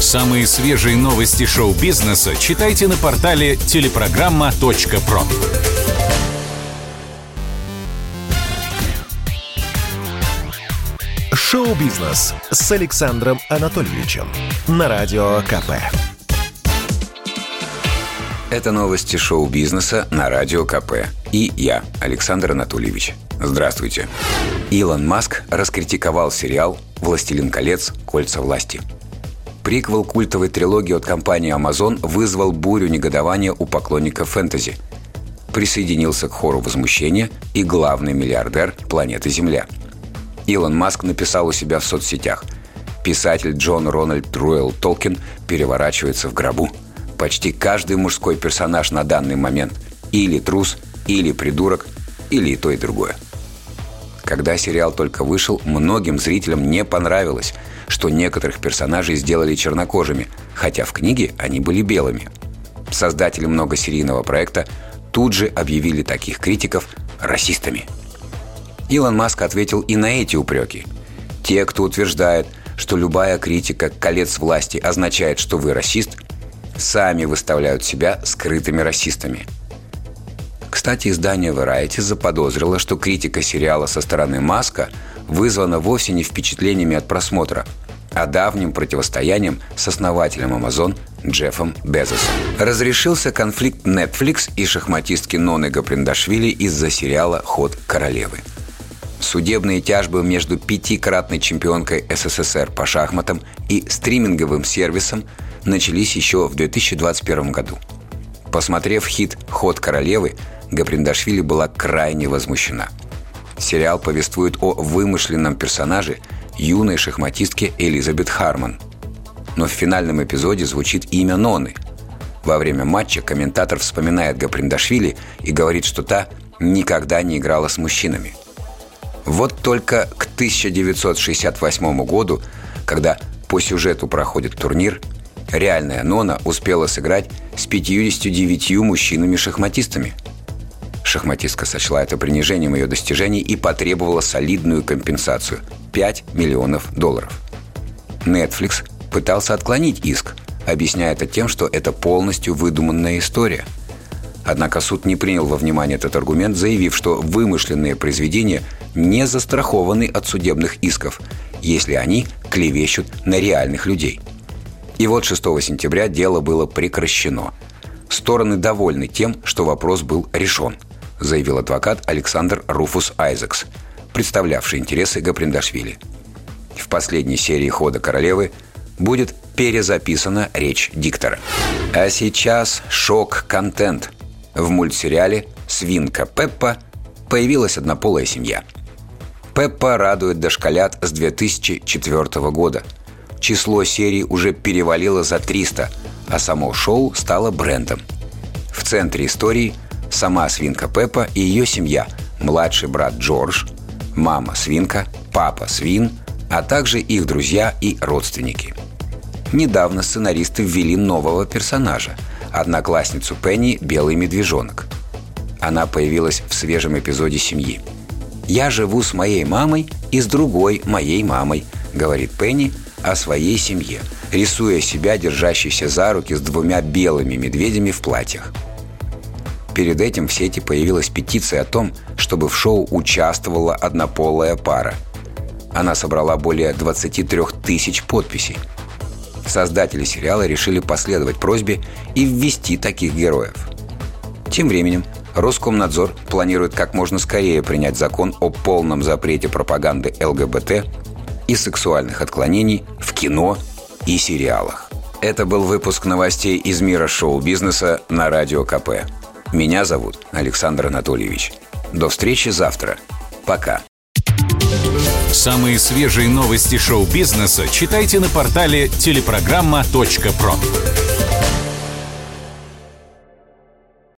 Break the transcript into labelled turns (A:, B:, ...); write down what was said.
A: Самые свежие новости шоу-бизнеса читайте на портале телепрограмма.про.
B: Шоу-бизнес с Александром Анатольевичем на Радио КП.
C: Это новости шоу-бизнеса на Радио КП. И я, Александр Анатольевич. Здравствуйте. Илон Маск раскритиковал сериал «Властелин колец. Кольца власти». Приквел культовой трилогии от компании Amazon вызвал бурю негодования у поклонников фэнтези. Присоединился к хору возмущения и главный миллиардер планеты Земля. Илон Маск написал у себя в соцсетях «Писатель Джон Рональд Руэлл Толкин переворачивается в гробу. Почти каждый мужской персонаж на данный момент или трус, или придурок, или и то, и другое». Когда сериал только вышел, многим зрителям не понравилось – что некоторых персонажей сделали чернокожими, хотя в книге они были белыми. Создатели многосерийного проекта тут же объявили таких критиков расистами. Илон Маск ответил и на эти упреки. Те, кто утверждает, что любая критика «колец власти» означает, что вы расист, сами выставляют себя скрытыми расистами. Кстати, издание Variety заподозрило, что критика сериала со стороны Маска вызвана вовсе не впечатлениями от просмотра, а давним противостоянием с основателем Amazon Джеффом Безосом. Разрешился конфликт Netflix и шахматистки Ноны Гаприндашвили из-за сериала «Ход королевы». Судебные тяжбы между пятикратной чемпионкой СССР по шахматам и стриминговым сервисом начались еще в 2021 году. Посмотрев хит «Ход королевы», Гаприндашвили была крайне возмущена – Сериал повествует о вымышленном персонаже юной шахматистке Элизабет Харман. Но в финальном эпизоде звучит имя Ноны. Во время матча комментатор вспоминает Гаприндашвили и говорит, что та никогда не играла с мужчинами. Вот только к 1968 году, когда по сюжету проходит турнир, реальная Нона успела сыграть с 59 мужчинами-шахматистами – Шахматистка сочла это принижением ее достижений и потребовала солидную компенсацию – 5 миллионов долларов. Netflix пытался отклонить иск, объясняя это тем, что это полностью выдуманная история. Однако суд не принял во внимание этот аргумент, заявив, что вымышленные произведения не застрахованы от судебных исков, если они клевещут на реальных людей. И вот 6 сентября дело было прекращено. Стороны довольны тем, что вопрос был решен – заявил адвокат Александр Руфус Айзекс, представлявший интересы Гаприндашвили. В последней серии «Хода королевы» будет перезаписана речь диктора. А сейчас шок-контент. В мультсериале «Свинка Пеппа» появилась однополая семья. Пеппа радует дошколят с 2004 года. Число серий уже перевалило за 300, а само шоу стало брендом. В центре истории сама свинка Пеппа и ее семья, младший брат Джордж, мама свинка, папа свин, а также их друзья и родственники. Недавно сценаристы ввели нового персонажа – одноклассницу Пенни «Белый медвежонок». Она появилась в свежем эпизоде «Семьи». «Я живу с моей мамой и с другой моей мамой», – говорит Пенни о своей семье, рисуя себя, держащейся за руки с двумя белыми медведями в платьях – Перед этим в сети появилась петиция о том, чтобы в шоу участвовала однополая пара. Она собрала более 23 тысяч подписей. Создатели сериала решили последовать просьбе и ввести таких героев. Тем временем Роскомнадзор планирует как можно скорее принять закон о полном запрете пропаганды ЛГБТ и сексуальных отклонений в кино и сериалах. Это был выпуск новостей из мира шоу-бизнеса на Радио КП. Меня зовут Александр Анатольевич. До встречи завтра. Пока.
A: Самые свежие новости шоу-бизнеса читайте на портале телепрограмма.про.